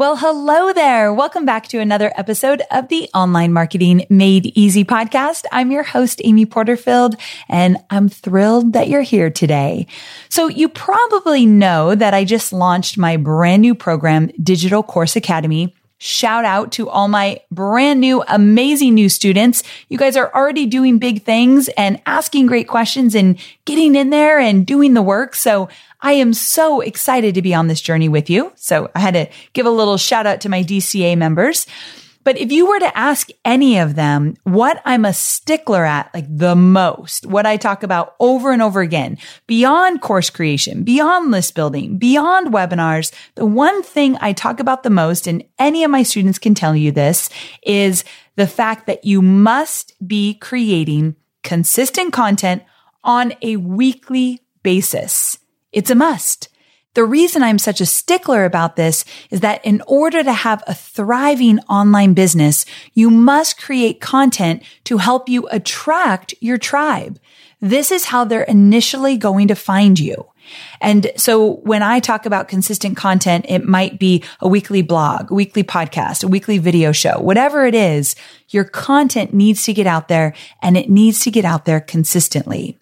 Well, hello there. Welcome back to another episode of the Online Marketing Made Easy podcast. I'm your host, Amy Porterfield, and I'm thrilled that you're here today. So you probably know that I just launched my brand new program, Digital Course Academy. Shout out to all my brand new, amazing new students. You guys are already doing big things and asking great questions and getting in there and doing the work. So I am so excited to be on this journey with you. So I had to give a little shout out to my DCA members. But if you were to ask any of them what I'm a stickler at, like the most, what I talk about over and over again, beyond course creation, beyond list building, beyond webinars, the one thing I talk about the most, and any of my students can tell you this, is the fact that you must be creating consistent content on a weekly basis. It's a must. The reason I'm such a stickler about this is that in order to have a thriving online business, you must create content to help you attract your tribe. This is how they're initially going to find you. And so when I talk about consistent content, it might be a weekly blog, a weekly podcast, a weekly video show, whatever it is, your content needs to get out there and it needs to get out there consistently.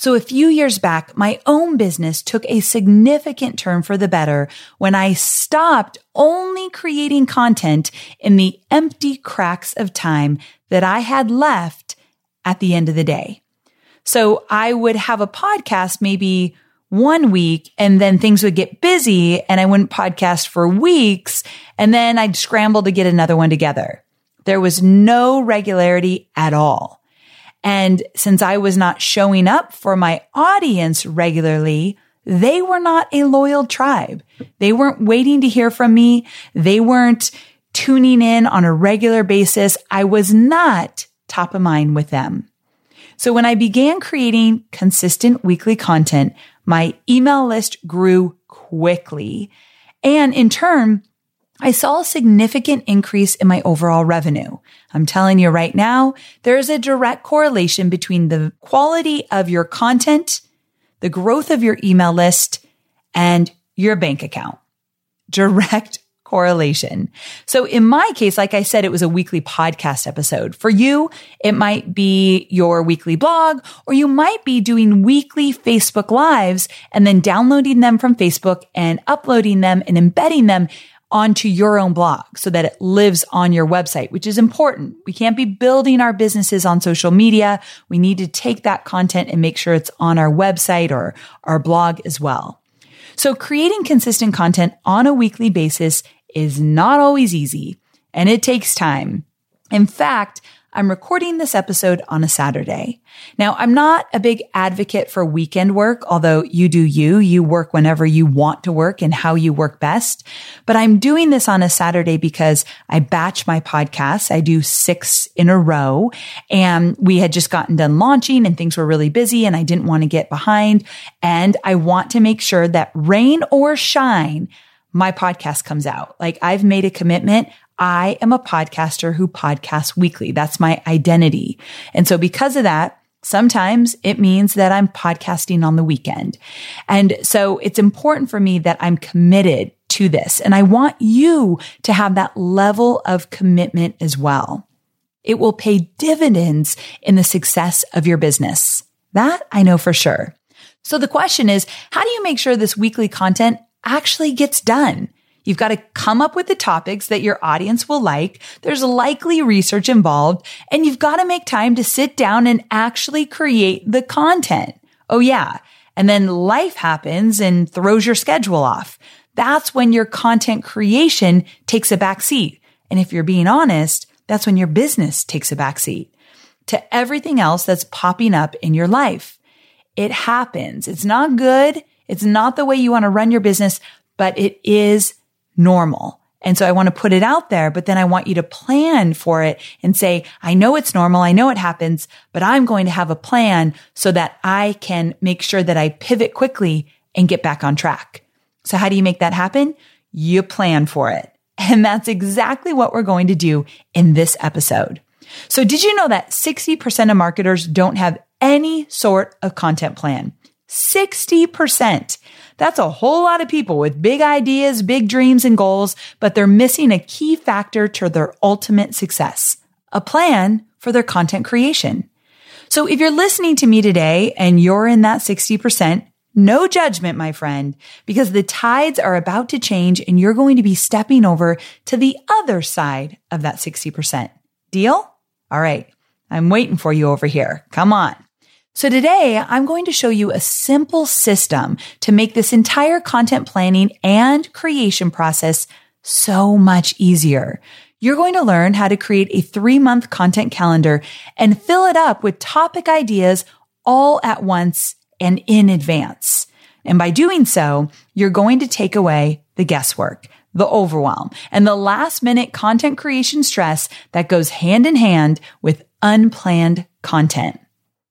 So a few years back, my own business took a significant turn for the better when I stopped only creating content in the empty cracks of time that I had left at the end of the day. So I would have a podcast maybe one week and then things would get busy and I wouldn't podcast for weeks and then I'd scramble to get another one together. There was no regularity at all. And since I was not showing up for my audience regularly, they were not a loyal tribe. They weren't waiting to hear from me. They weren't tuning in on a regular basis. I was not top of mind with them. So when I began creating consistent weekly content, my email list grew quickly. And in turn, I saw a significant increase in my overall revenue. I'm telling you right now, there is a direct correlation between the quality of your content, the growth of your email list, and your bank account. Direct correlation. So in my case, like I said, it was a weekly podcast episode. For you, it might be your weekly blog, or you might be doing weekly Facebook lives and then downloading them from Facebook and uploading them and embedding them onto your own blog so that it lives on your website, which is important. We can't be building our businesses on social media. We need to take that content and make sure it's on our website or our blog as well. So creating consistent content on a weekly basis is not always easy and it takes time. In fact, I'm recording this episode on a Saturday. Now, I'm not a big advocate for weekend work, although you do you. You work whenever you want to work and how you work best. But I'm doing this on a Saturday because I batch my podcasts. I do six in a row and we had just gotten done launching and things were really busy and I didn't want to get behind. And I want to make sure that rain or shine, my podcast comes out. Like I've made a commitment. I am a podcaster who podcasts weekly. That's my identity. And so because of that, Sometimes it means that I'm podcasting on the weekend. And so it's important for me that I'm committed to this. And I want you to have that level of commitment as well. It will pay dividends in the success of your business. That I know for sure. So the question is, how do you make sure this weekly content actually gets done? You've got to come up with the topics that your audience will like. There's likely research involved and you've got to make time to sit down and actually create the content. Oh yeah. And then life happens and throws your schedule off. That's when your content creation takes a back seat. And if you're being honest, that's when your business takes a back seat to everything else that's popping up in your life. It happens. It's not good. It's not the way you want to run your business, but it is normal. And so I want to put it out there, but then I want you to plan for it and say, I know it's normal. I know it happens, but I'm going to have a plan so that I can make sure that I pivot quickly and get back on track. So how do you make that happen? You plan for it. And that's exactly what we're going to do in this episode. So did you know that 60% of marketers don't have any sort of content plan? 60%. That's a whole lot of people with big ideas, big dreams and goals, but they're missing a key factor to their ultimate success, a plan for their content creation. So if you're listening to me today and you're in that 60%, no judgment, my friend, because the tides are about to change and you're going to be stepping over to the other side of that 60%. Deal? All right. I'm waiting for you over here. Come on. So today I'm going to show you a simple system to make this entire content planning and creation process so much easier. You're going to learn how to create a three month content calendar and fill it up with topic ideas all at once and in advance. And by doing so, you're going to take away the guesswork, the overwhelm, and the last minute content creation stress that goes hand in hand with unplanned content.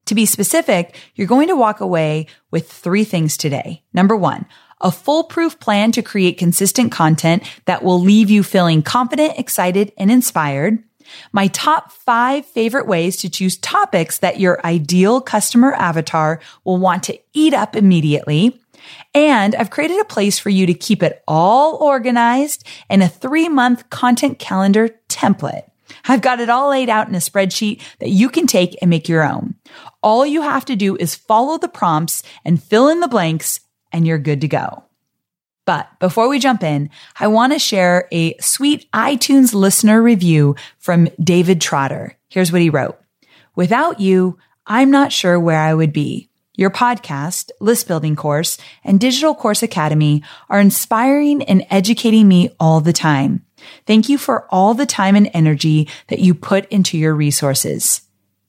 To be specific, you're going to walk away with three things today. Number one, a foolproof plan to create consistent content that will leave you feeling confident, excited, and inspired. My top five favorite ways to choose topics that your ideal customer avatar will want to eat up immediately. And I've created a place for you to keep it all organized in a three month content calendar template. I've got it all laid out in a spreadsheet that you can take and make your own. All you have to do is follow the prompts and fill in the blanks and you're good to go. But before we jump in, I want to share a sweet iTunes listener review from David Trotter. Here's what he wrote. Without you, I'm not sure where I would be. Your podcast, list building course, and digital course academy are inspiring and educating me all the time. Thank you for all the time and energy that you put into your resources.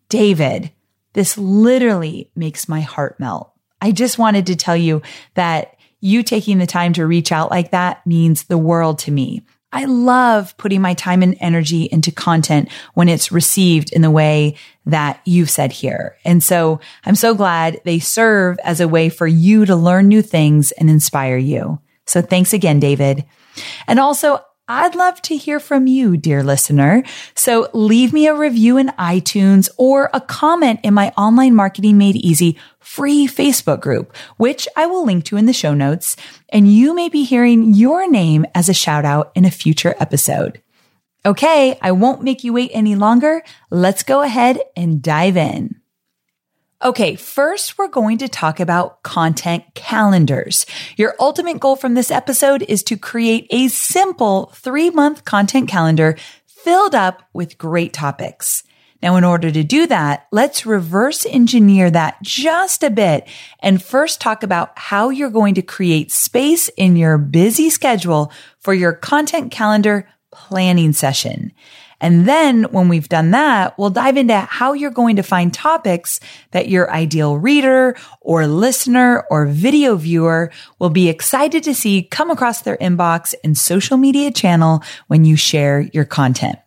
David, this literally makes my heart melt. I just wanted to tell you that you taking the time to reach out like that means the world to me. I love putting my time and energy into content when it's received in the way that you've said here. And so I'm so glad they serve as a way for you to learn new things and inspire you. So thanks again, David. And also, I'd love to hear from you, dear listener. So leave me a review in iTunes or a comment in my online marketing made easy free Facebook group, which I will link to in the show notes. And you may be hearing your name as a shout out in a future episode. Okay. I won't make you wait any longer. Let's go ahead and dive in. Okay, first we're going to talk about content calendars. Your ultimate goal from this episode is to create a simple three month content calendar filled up with great topics. Now, in order to do that, let's reverse engineer that just a bit and first talk about how you're going to create space in your busy schedule for your content calendar planning session. And then when we've done that, we'll dive into how you're going to find topics that your ideal reader or listener or video viewer will be excited to see come across their inbox and social media channel when you share your content.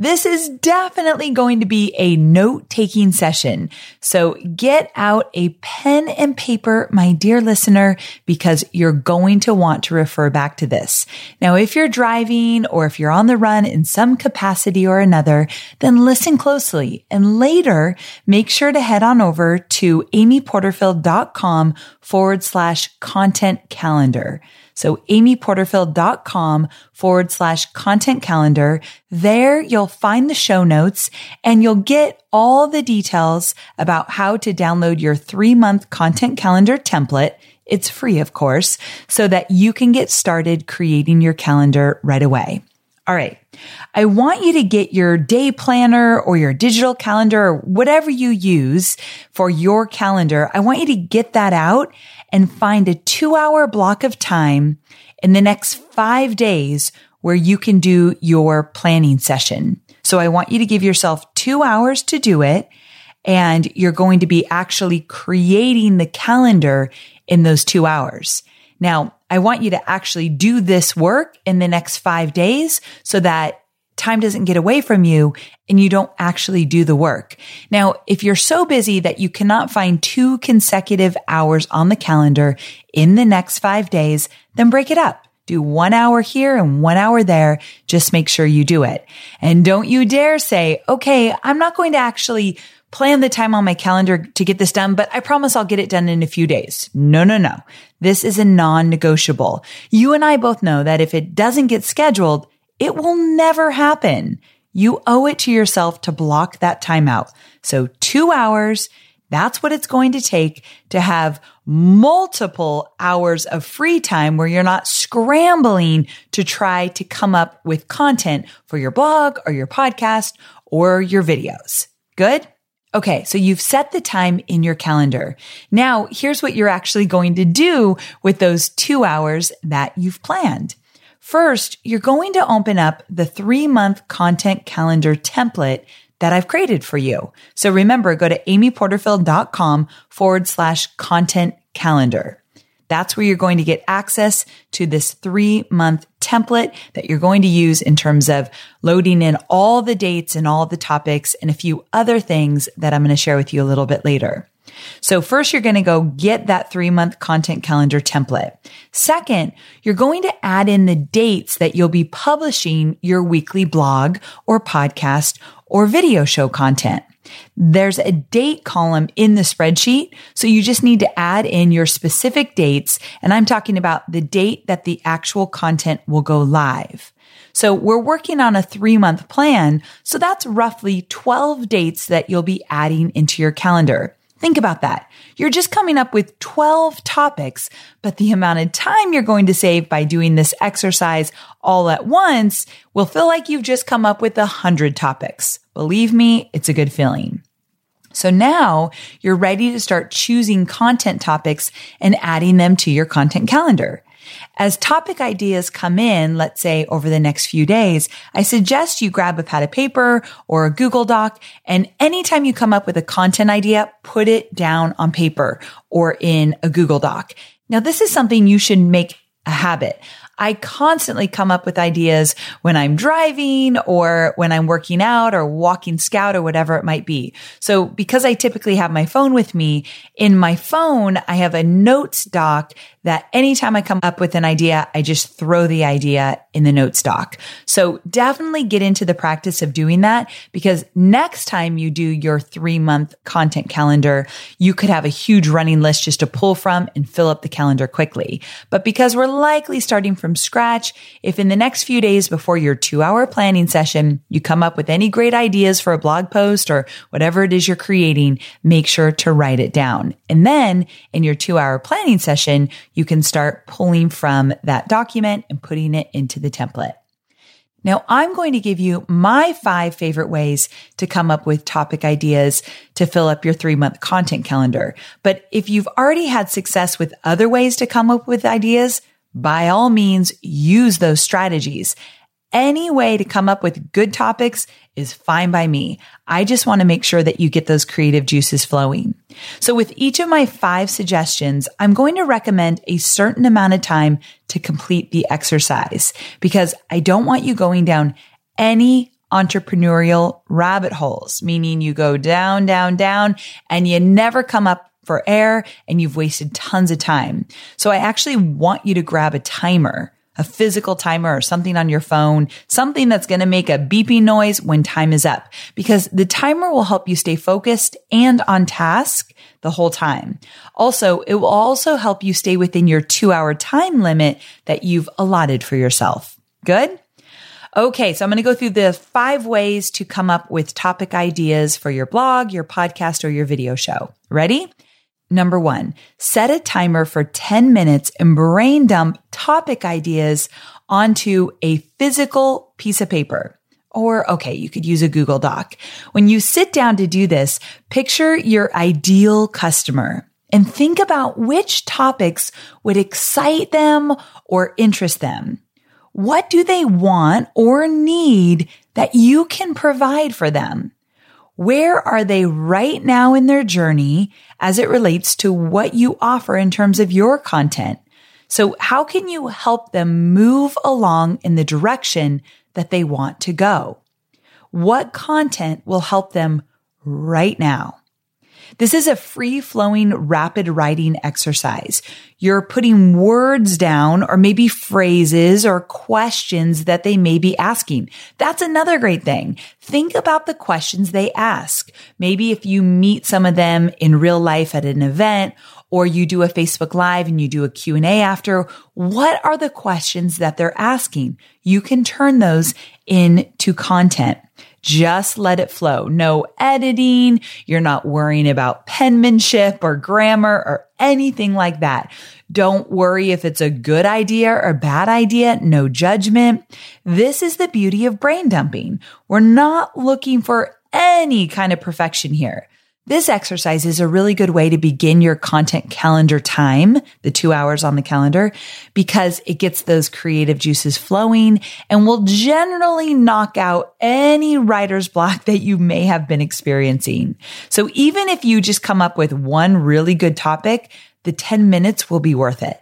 This is definitely going to be a note taking session. So get out a pen and paper, my dear listener, because you're going to want to refer back to this. Now, if you're driving or if you're on the run in some capacity or another, then listen closely and later make sure to head on over to amyporterfield.com forward slash content calendar. So amyporterfield.com forward slash content calendar. There you'll find the show notes and you'll get all the details about how to download your three month content calendar template. It's free, of course, so that you can get started creating your calendar right away. All right. I want you to get your day planner or your digital calendar or whatever you use for your calendar. I want you to get that out and find a two hour block of time in the next five days where you can do your planning session. So I want you to give yourself two hours to do it. And you're going to be actually creating the calendar in those two hours. Now, I want you to actually do this work in the next five days so that time doesn't get away from you and you don't actually do the work. Now, if you're so busy that you cannot find two consecutive hours on the calendar in the next five days, then break it up. Do one hour here and one hour there. Just make sure you do it. And don't you dare say, okay, I'm not going to actually plan the time on my calendar to get this done, but I promise I'll get it done in a few days. No, no, no. This is a non-negotiable. You and I both know that if it doesn't get scheduled, it will never happen. You owe it to yourself to block that time out. So two hours, that's what it's going to take to have multiple hours of free time where you're not scrambling to try to come up with content for your blog or your podcast or your videos. Good? Okay, so you've set the time in your calendar. Now, here's what you're actually going to do with those two hours that you've planned. First, you're going to open up the three month content calendar template that I've created for you. So remember, go to amyporterfield.com forward slash content calendar. That's where you're going to get access to this three month template that you're going to use in terms of loading in all the dates and all the topics and a few other things that I'm going to share with you a little bit later. So first, you're going to go get that three month content calendar template. Second, you're going to add in the dates that you'll be publishing your weekly blog or podcast or video show content. There's a date column in the spreadsheet. So you just need to add in your specific dates. And I'm talking about the date that the actual content will go live. So we're working on a three month plan. So that's roughly 12 dates that you'll be adding into your calendar. Think about that. You're just coming up with 12 topics, but the amount of time you're going to save by doing this exercise all at once will feel like you've just come up with a hundred topics. Believe me, it's a good feeling. So now you're ready to start choosing content topics and adding them to your content calendar. As topic ideas come in, let's say over the next few days, I suggest you grab a pad of paper or a Google Doc. And anytime you come up with a content idea, put it down on paper or in a Google Doc. Now, this is something you should make a habit. I constantly come up with ideas when I'm driving or when I'm working out or walking scout or whatever it might be. So because I typically have my phone with me, in my phone, I have a notes doc that anytime I come up with an idea, I just throw the idea in the notes doc. So definitely get into the practice of doing that because next time you do your three month content calendar, you could have a huge running list just to pull from and fill up the calendar quickly. But because we're likely starting from scratch, if in the next few days before your two hour planning session, you come up with any great ideas for a blog post or whatever it is you're creating, make sure to write it down. And then in your two hour planning session, you can start pulling from that document and putting it into the template. Now I'm going to give you my five favorite ways to come up with topic ideas to fill up your three month content calendar. But if you've already had success with other ways to come up with ideas, by all means, use those strategies. Any way to come up with good topics is fine by me. I just want to make sure that you get those creative juices flowing. So with each of my five suggestions, I'm going to recommend a certain amount of time to complete the exercise because I don't want you going down any entrepreneurial rabbit holes, meaning you go down, down, down and you never come up for air and you've wasted tons of time. So I actually want you to grab a timer a physical timer or something on your phone, something that's going to make a beeping noise when time is up because the timer will help you stay focused and on task the whole time. Also, it will also help you stay within your two hour time limit that you've allotted for yourself. Good? Okay, so I'm going to go through the five ways to come up with topic ideas for your blog, your podcast, or your video show. Ready? Number one, set a timer for 10 minutes and brain dump topic ideas onto a physical piece of paper. Or, okay, you could use a Google Doc. When you sit down to do this, picture your ideal customer and think about which topics would excite them or interest them. What do they want or need that you can provide for them? Where are they right now in their journey as it relates to what you offer in terms of your content? So how can you help them move along in the direction that they want to go? What content will help them right now? This is a free flowing rapid writing exercise. You're putting words down or maybe phrases or questions that they may be asking. That's another great thing. Think about the questions they ask. Maybe if you meet some of them in real life at an event or you do a Facebook live and you do a Q&A after, what are the questions that they're asking? You can turn those into content. Just let it flow. No editing. You're not worrying about penmanship or grammar or anything like that. Don't worry if it's a good idea or bad idea. No judgment. This is the beauty of brain dumping. We're not looking for any kind of perfection here. This exercise is a really good way to begin your content calendar time, the two hours on the calendar, because it gets those creative juices flowing and will generally knock out any writer's block that you may have been experiencing. So even if you just come up with one really good topic, the 10 minutes will be worth it.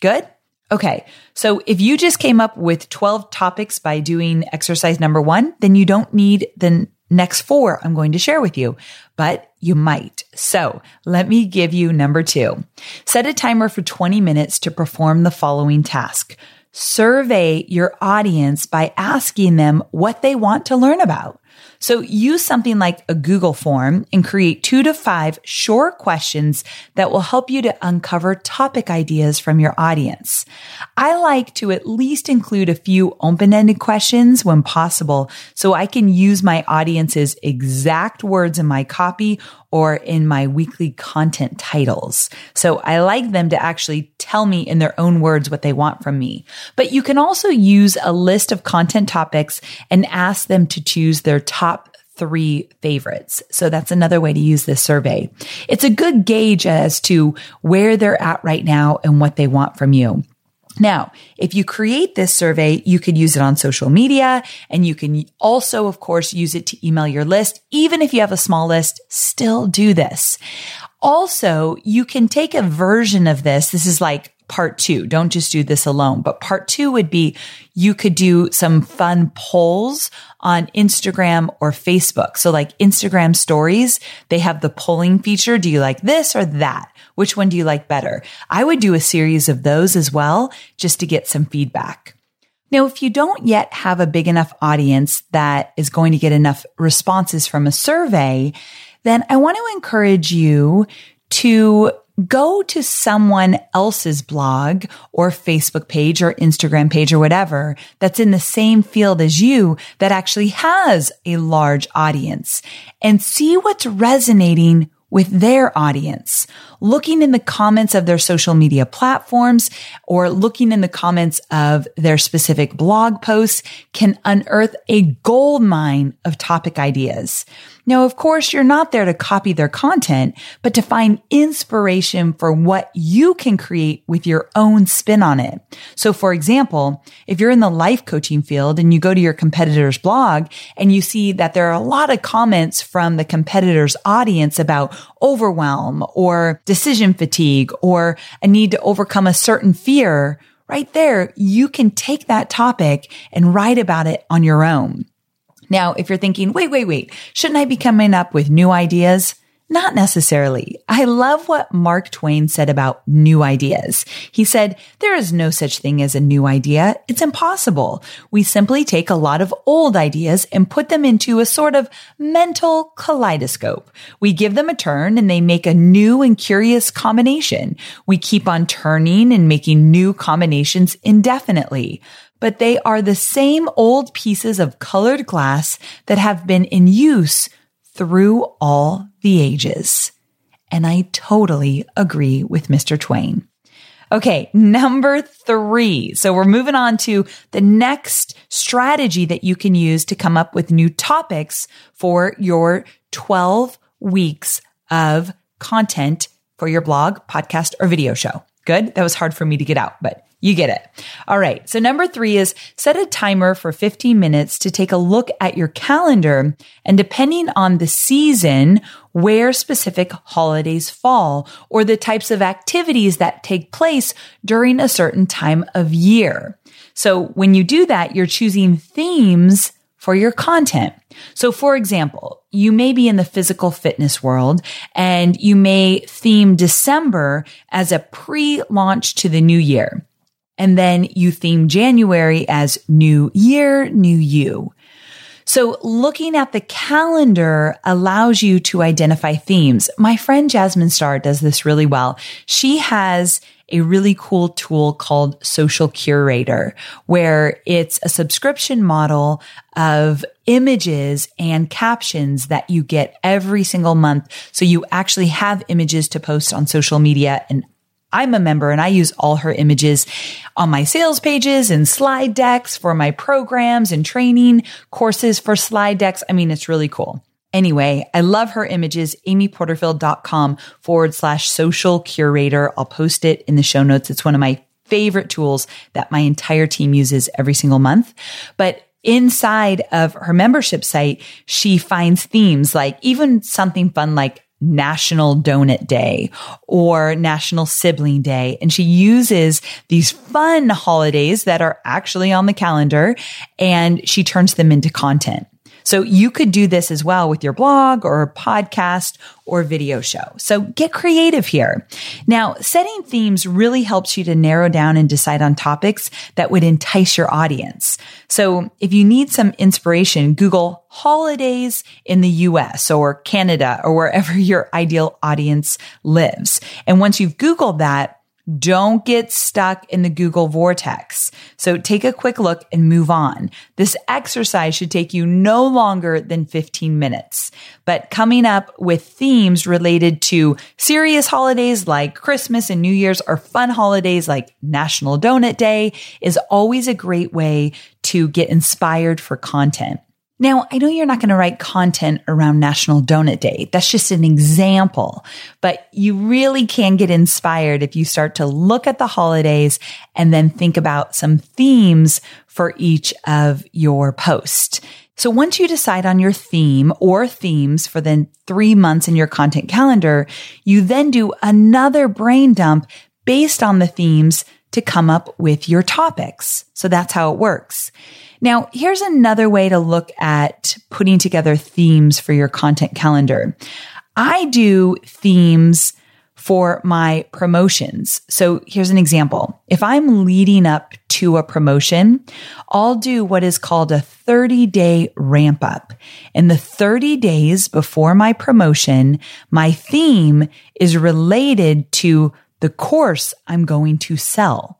Good? Okay. So if you just came up with 12 topics by doing exercise number one, then you don't need the next four I'm going to share with you, but you might. So let me give you number two. Set a timer for 20 minutes to perform the following task. Survey your audience by asking them what they want to learn about. So use something like a Google form and create two to five short questions that will help you to uncover topic ideas from your audience. I like to at least include a few open-ended questions when possible so I can use my audience's exact words in my copy or in my weekly content titles. So I like them to actually tell me in their own words what they want from me. But you can also use a list of content topics and ask them to choose their top three favorites. So that's another way to use this survey. It's a good gauge as to where they're at right now and what they want from you. Now, if you create this survey, you could use it on social media and you can also, of course, use it to email your list. Even if you have a small list, still do this. Also, you can take a version of this. This is like part two. Don't just do this alone. But part two would be you could do some fun polls on Instagram or Facebook. So like Instagram stories, they have the polling feature. Do you like this or that? Which one do you like better? I would do a series of those as well, just to get some feedback. Now, if you don't yet have a big enough audience that is going to get enough responses from a survey, then I want to encourage you to go to someone else's blog or Facebook page or Instagram page or whatever that's in the same field as you that actually has a large audience and see what's resonating with their audience. Looking in the comments of their social media platforms or looking in the comments of their specific blog posts can unearth a gold mine of topic ideas. Now, of course, you're not there to copy their content, but to find inspiration for what you can create with your own spin on it. So, for example, if you're in the life coaching field and you go to your competitor's blog and you see that there are a lot of comments from the competitor's audience about overwhelm or decision fatigue or a need to overcome a certain fear, right there, you can take that topic and write about it on your own. Now, if you're thinking, wait, wait, wait, shouldn't I be coming up with new ideas? Not necessarily. I love what Mark Twain said about new ideas. He said, there is no such thing as a new idea. It's impossible. We simply take a lot of old ideas and put them into a sort of mental kaleidoscope. We give them a turn and they make a new and curious combination. We keep on turning and making new combinations indefinitely but they are the same old pieces of colored glass that have been in use through all the ages. And I totally agree with Mr. Twain. Okay, number three. So we're moving on to the next strategy that you can use to come up with new topics for your 12 weeks of content for your blog, podcast, or video show. Good. That was hard for me to get out, but you get it. All right. So number three is set a timer for 15 minutes to take a look at your calendar. And depending on the season, where specific holidays fall or the types of activities that take place during a certain time of year. So when you do that, you're choosing themes for your content. So for example, you may be in the physical fitness world and you may theme December as a pre-launch to the new year. And then you theme January as new year, new you. So looking at the calendar allows you to identify themes. My friend Jasmine Star does this really well. She has a really cool tool called Social Curator, where it's a subscription model of images and captions that you get every single month. So you actually have images to post on social media and I'm a member and I use all her images on my sales pages and slide decks for my programs and training courses for slide decks. I mean, it's really cool. Anyway, I love her images, amyporterfield.com forward slash social curator. I'll post it in the show notes. It's one of my favorite tools that my entire team uses every single month. But inside of her membership site, she finds themes like even something fun like National Donut Day or National Sibling Day. And she uses these fun holidays that are actually on the calendar and she turns them into content. So you could do this as well with your blog or podcast or video show. So get creative here. Now, setting themes really helps you to narrow down and decide on topics that would entice your audience. So if you need some inspiration, Google holidays in the US or Canada or wherever your ideal audience lives. And once you've Googled that, don't get stuck in the Google vortex. So take a quick look and move on. This exercise should take you no longer than 15 minutes, but coming up with themes related to serious holidays like Christmas and New Year's or fun holidays like National Donut Day is always a great way to get inspired for content. Now, I know you're not going to write content around National Donut Day. That's just an example, but you really can get inspired if you start to look at the holidays and then think about some themes for each of your posts. So once you decide on your theme or themes for the three months in your content calendar, you then do another brain dump based on the themes to come up with your topics. So that's how it works. Now, here's another way to look at putting together themes for your content calendar. I do themes for my promotions. So here's an example. If I'm leading up to a promotion, I'll do what is called a 30 day ramp up. In the 30 days before my promotion, my theme is related to the course I'm going to sell.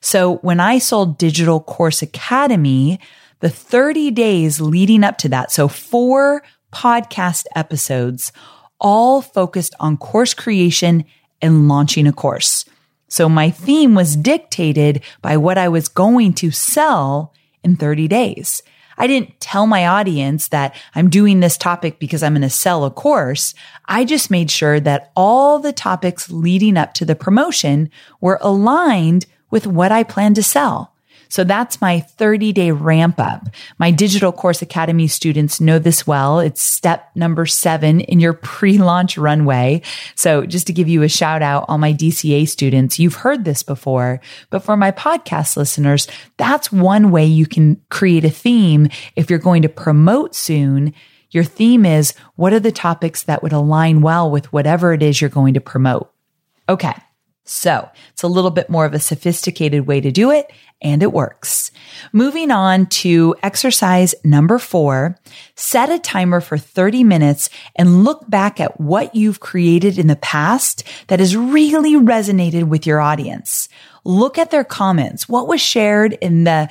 So when I sold Digital Course Academy, the 30 days leading up to that, so four podcast episodes, all focused on course creation and launching a course. So my theme was dictated by what I was going to sell in 30 days. I didn't tell my audience that I'm doing this topic because I'm going to sell a course. I just made sure that all the topics leading up to the promotion were aligned with what I plan to sell. So that's my 30 day ramp up. My digital course academy students know this well. It's step number seven in your pre launch runway. So just to give you a shout out, all my DCA students, you've heard this before, but for my podcast listeners, that's one way you can create a theme if you're going to promote soon. Your theme is what are the topics that would align well with whatever it is you're going to promote? Okay. So it's a little bit more of a sophisticated way to do it and it works. Moving on to exercise number four, set a timer for 30 minutes and look back at what you've created in the past that has really resonated with your audience. Look at their comments. What was shared in the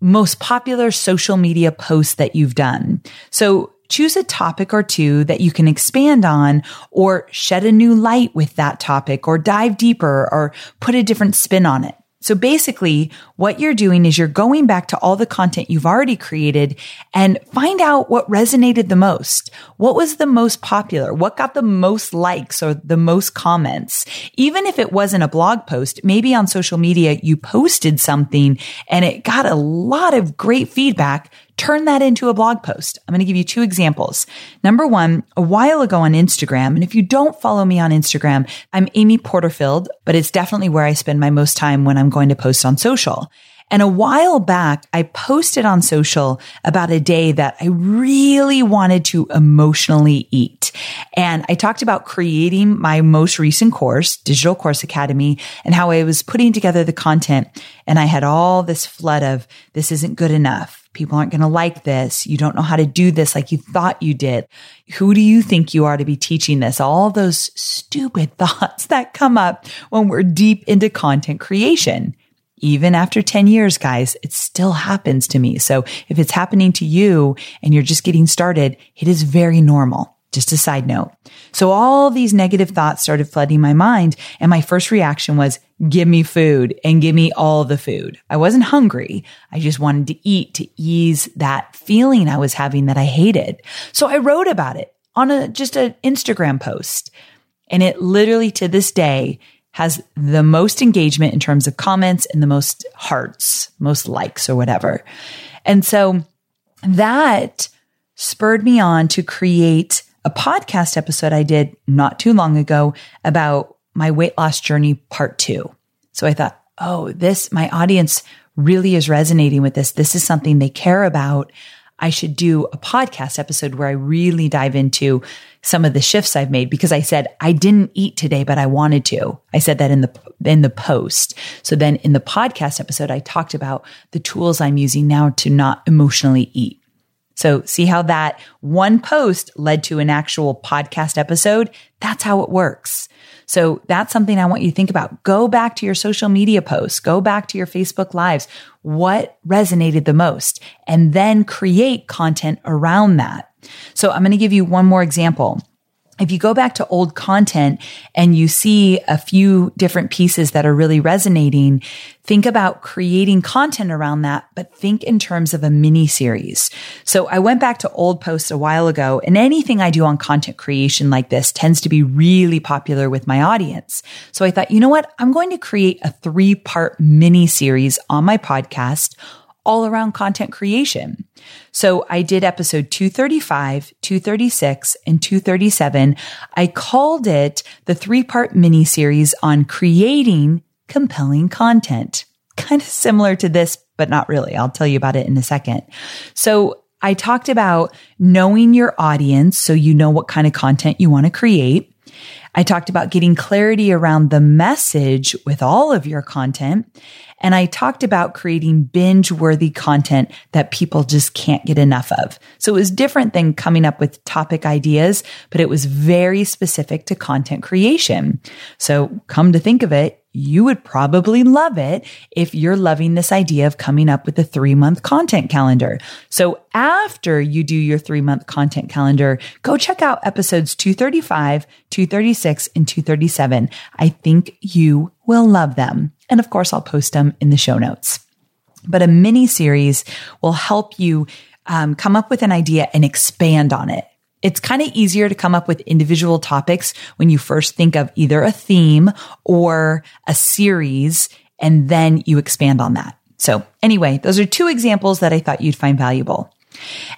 most popular social media posts that you've done? So choose a topic or two that you can expand on or shed a new light with that topic or dive deeper or put a different spin on it. So basically what you're doing is you're going back to all the content you've already created and find out what resonated the most. What was the most popular? What got the most likes or the most comments? Even if it wasn't a blog post, maybe on social media, you posted something and it got a lot of great feedback turn that into a blog post. I'm going to give you two examples. Number one, a while ago on Instagram, and if you don't follow me on Instagram, I'm Amy Porterfield, but it's definitely where I spend my most time when I'm going to post on social. And a while back, I posted on social about a day that I really wanted to emotionally eat. And I talked about creating my most recent course, Digital Course Academy, and how I was putting together the content. And I had all this flood of this isn't good enough People aren't going to like this. You don't know how to do this like you thought you did. Who do you think you are to be teaching this? All those stupid thoughts that come up when we're deep into content creation. Even after 10 years, guys, it still happens to me. So if it's happening to you and you're just getting started, it is very normal. Just a side note. So all these negative thoughts started flooding my mind. And my first reaction was, give me food and give me all the food. I wasn't hungry. I just wanted to eat to ease that feeling I was having that I hated. So I wrote about it on a, just an Instagram post. And it literally to this day has the most engagement in terms of comments and the most hearts, most likes or whatever. And so that spurred me on to create a podcast episode I did not too long ago about my weight loss journey part two. So I thought, oh, this, my audience really is resonating with this. This is something they care about. I should do a podcast episode where I really dive into some of the shifts I've made because I said I didn't eat today, but I wanted to. I said that in the, in the post. So then in the podcast episode, I talked about the tools I'm using now to not emotionally eat. So see how that one post led to an actual podcast episode? That's how it works. So that's something I want you to think about. Go back to your social media posts, go back to your Facebook lives. What resonated the most? And then create content around that. So I'm going to give you one more example if you go back to old content and you see a few different pieces that are really resonating, think about creating content around that, but think in terms of a mini series. So I went back to old posts a while ago and anything I do on content creation like this tends to be really popular with my audience. So I thought, you know what? I'm going to create a three part mini series on my podcast all around content creation. So I did episode 235, 236, and 237. I called it the three part mini series on creating compelling content. Kind of similar to this, but not really. I'll tell you about it in a second. So I talked about knowing your audience so you know what kind of content you want to create. I talked about getting clarity around the message with all of your content. And I talked about creating binge worthy content that people just can't get enough of. So it was different than coming up with topic ideas, but it was very specific to content creation. So come to think of it, you would probably love it if you're loving this idea of coming up with a three month content calendar. So after you do your three month content calendar, go check out episodes 235, 236, and 237. I think you will love them. And of course, I'll post them in the show notes. But a mini series will help you um, come up with an idea and expand on it. It's kind of easier to come up with individual topics when you first think of either a theme or a series, and then you expand on that. So anyway, those are two examples that I thought you'd find valuable.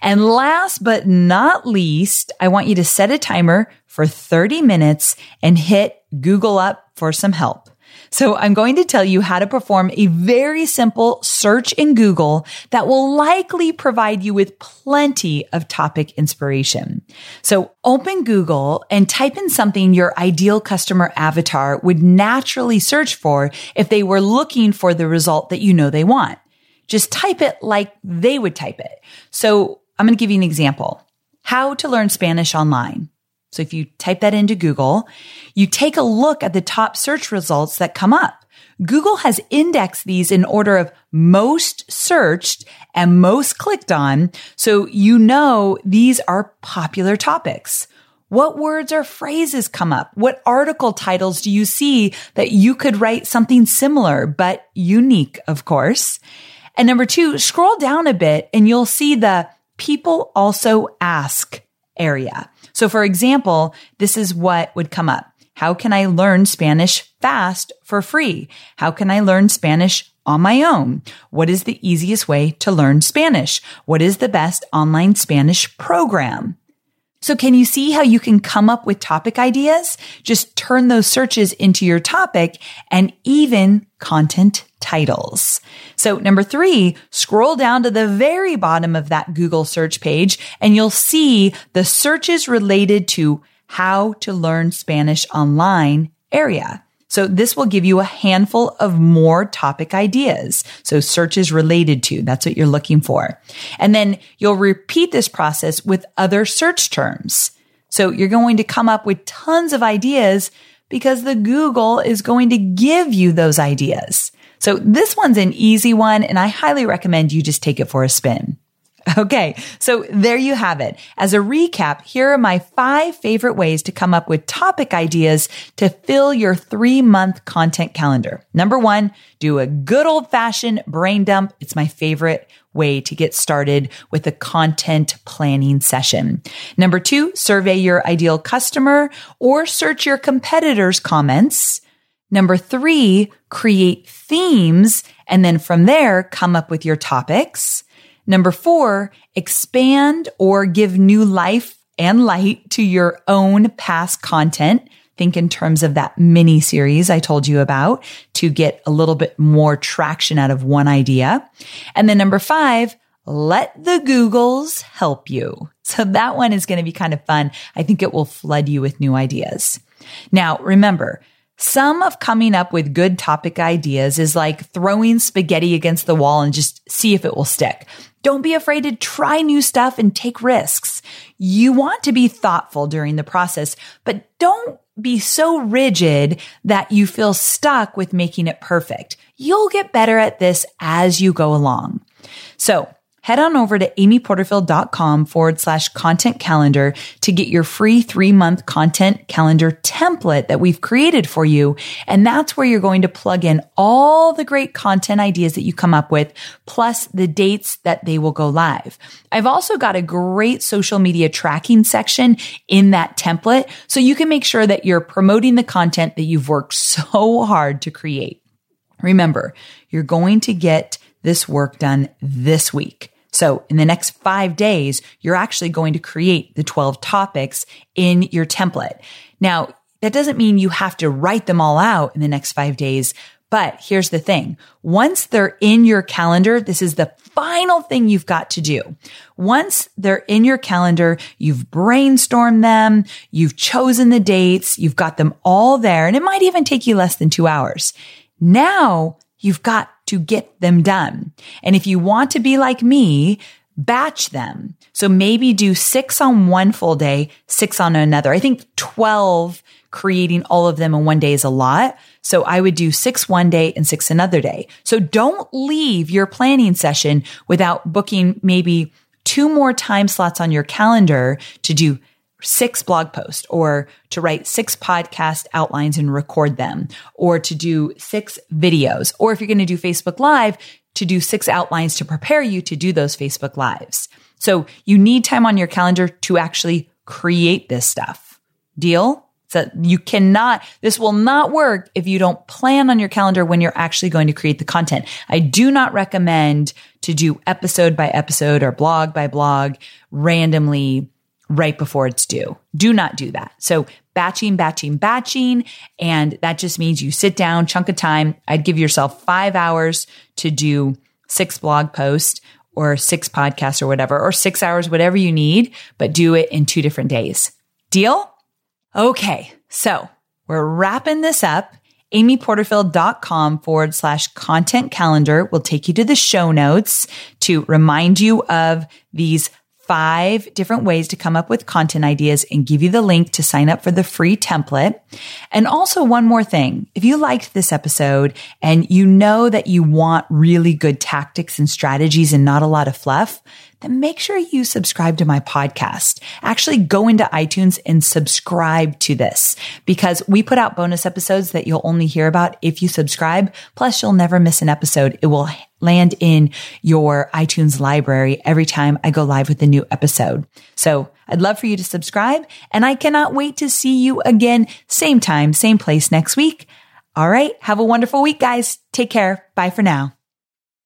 And last but not least, I want you to set a timer for 30 minutes and hit Google up for some help. So I'm going to tell you how to perform a very simple search in Google that will likely provide you with plenty of topic inspiration. So open Google and type in something your ideal customer avatar would naturally search for if they were looking for the result that you know they want. Just type it like they would type it. So I'm going to give you an example. How to learn Spanish online. So if you type that into Google, you take a look at the top search results that come up. Google has indexed these in order of most searched and most clicked on. So you know these are popular topics. What words or phrases come up? What article titles do you see that you could write something similar, but unique, of course? And number two, scroll down a bit and you'll see the people also ask area. So for example, this is what would come up. How can I learn Spanish fast for free? How can I learn Spanish on my own? What is the easiest way to learn Spanish? What is the best online Spanish program? So can you see how you can come up with topic ideas? Just turn those searches into your topic and even content titles. So number three, scroll down to the very bottom of that Google search page and you'll see the searches related to how to learn Spanish online area. So this will give you a handful of more topic ideas. So searches related to, that's what you're looking for. And then you'll repeat this process with other search terms. So you're going to come up with tons of ideas because the Google is going to give you those ideas. So this one's an easy one and I highly recommend you just take it for a spin. Okay. So there you have it. As a recap, here are my five favorite ways to come up with topic ideas to fill your three month content calendar. Number one, do a good old fashioned brain dump. It's my favorite way to get started with a content planning session. Number two, survey your ideal customer or search your competitors' comments. Number three, create themes and then from there come up with your topics. Number four, expand or give new life and light to your own past content. Think in terms of that mini series I told you about to get a little bit more traction out of one idea. And then number five, let the Googles help you. So that one is going to be kind of fun. I think it will flood you with new ideas. Now, remember, some of coming up with good topic ideas is like throwing spaghetti against the wall and just see if it will stick. Don't be afraid to try new stuff and take risks. You want to be thoughtful during the process, but don't be so rigid that you feel stuck with making it perfect. You'll get better at this as you go along. So head on over to amyporterfield.com forward slash content calendar to get your free three month content calendar template that we've created for you. And that's where you're going to plug in all the great content ideas that you come up with, plus the dates that they will go live. I've also got a great social media tracking section in that template. So you can make sure that you're promoting the content that you've worked so hard to create. Remember, you're going to get this work done this week. So in the next five days, you're actually going to create the 12 topics in your template. Now, that doesn't mean you have to write them all out in the next five days. But here's the thing. Once they're in your calendar, this is the final thing you've got to do. Once they're in your calendar, you've brainstormed them, you've chosen the dates, you've got them all there, and it might even take you less than two hours. Now you've got to get them done. And if you want to be like me, batch them. So maybe do six on one full day, six on another. I think 12 creating all of them in one day is a lot. So I would do six one day and six another day. So don't leave your planning session without booking maybe two more time slots on your calendar to do six blog posts or to write six podcast outlines and record them or to do six videos. Or if you're going to do Facebook live, to do six outlines to prepare you to do those Facebook lives. So you need time on your calendar to actually create this stuff. Deal? So you cannot, this will not work if you don't plan on your calendar when you're actually going to create the content. I do not recommend to do episode by episode or blog by blog randomly right before it's due. Do not do that. So batching, batching, batching. And that just means you sit down, chunk of time. I'd give yourself five hours to do six blog posts or six podcasts or whatever, or six hours, whatever you need, but do it in two different days. Deal? Okay. So we're wrapping this up. amyporterfield.com forward slash content calendar will take you to the show notes to remind you of these five different ways to come up with content ideas and give you the link to sign up for the free template. And also one more thing. If you liked this episode and you know that you want really good tactics and strategies and not a lot of fluff, then make sure you subscribe to my podcast. Actually go into iTunes and subscribe to this because we put out bonus episodes that you'll only hear about if you subscribe. Plus you'll never miss an episode. It will land in your iTunes library every time I go live with a new episode. So I'd love for you to subscribe and I cannot wait to see you again, same time, same place next week. All right. Have a wonderful week, guys. Take care. Bye for now.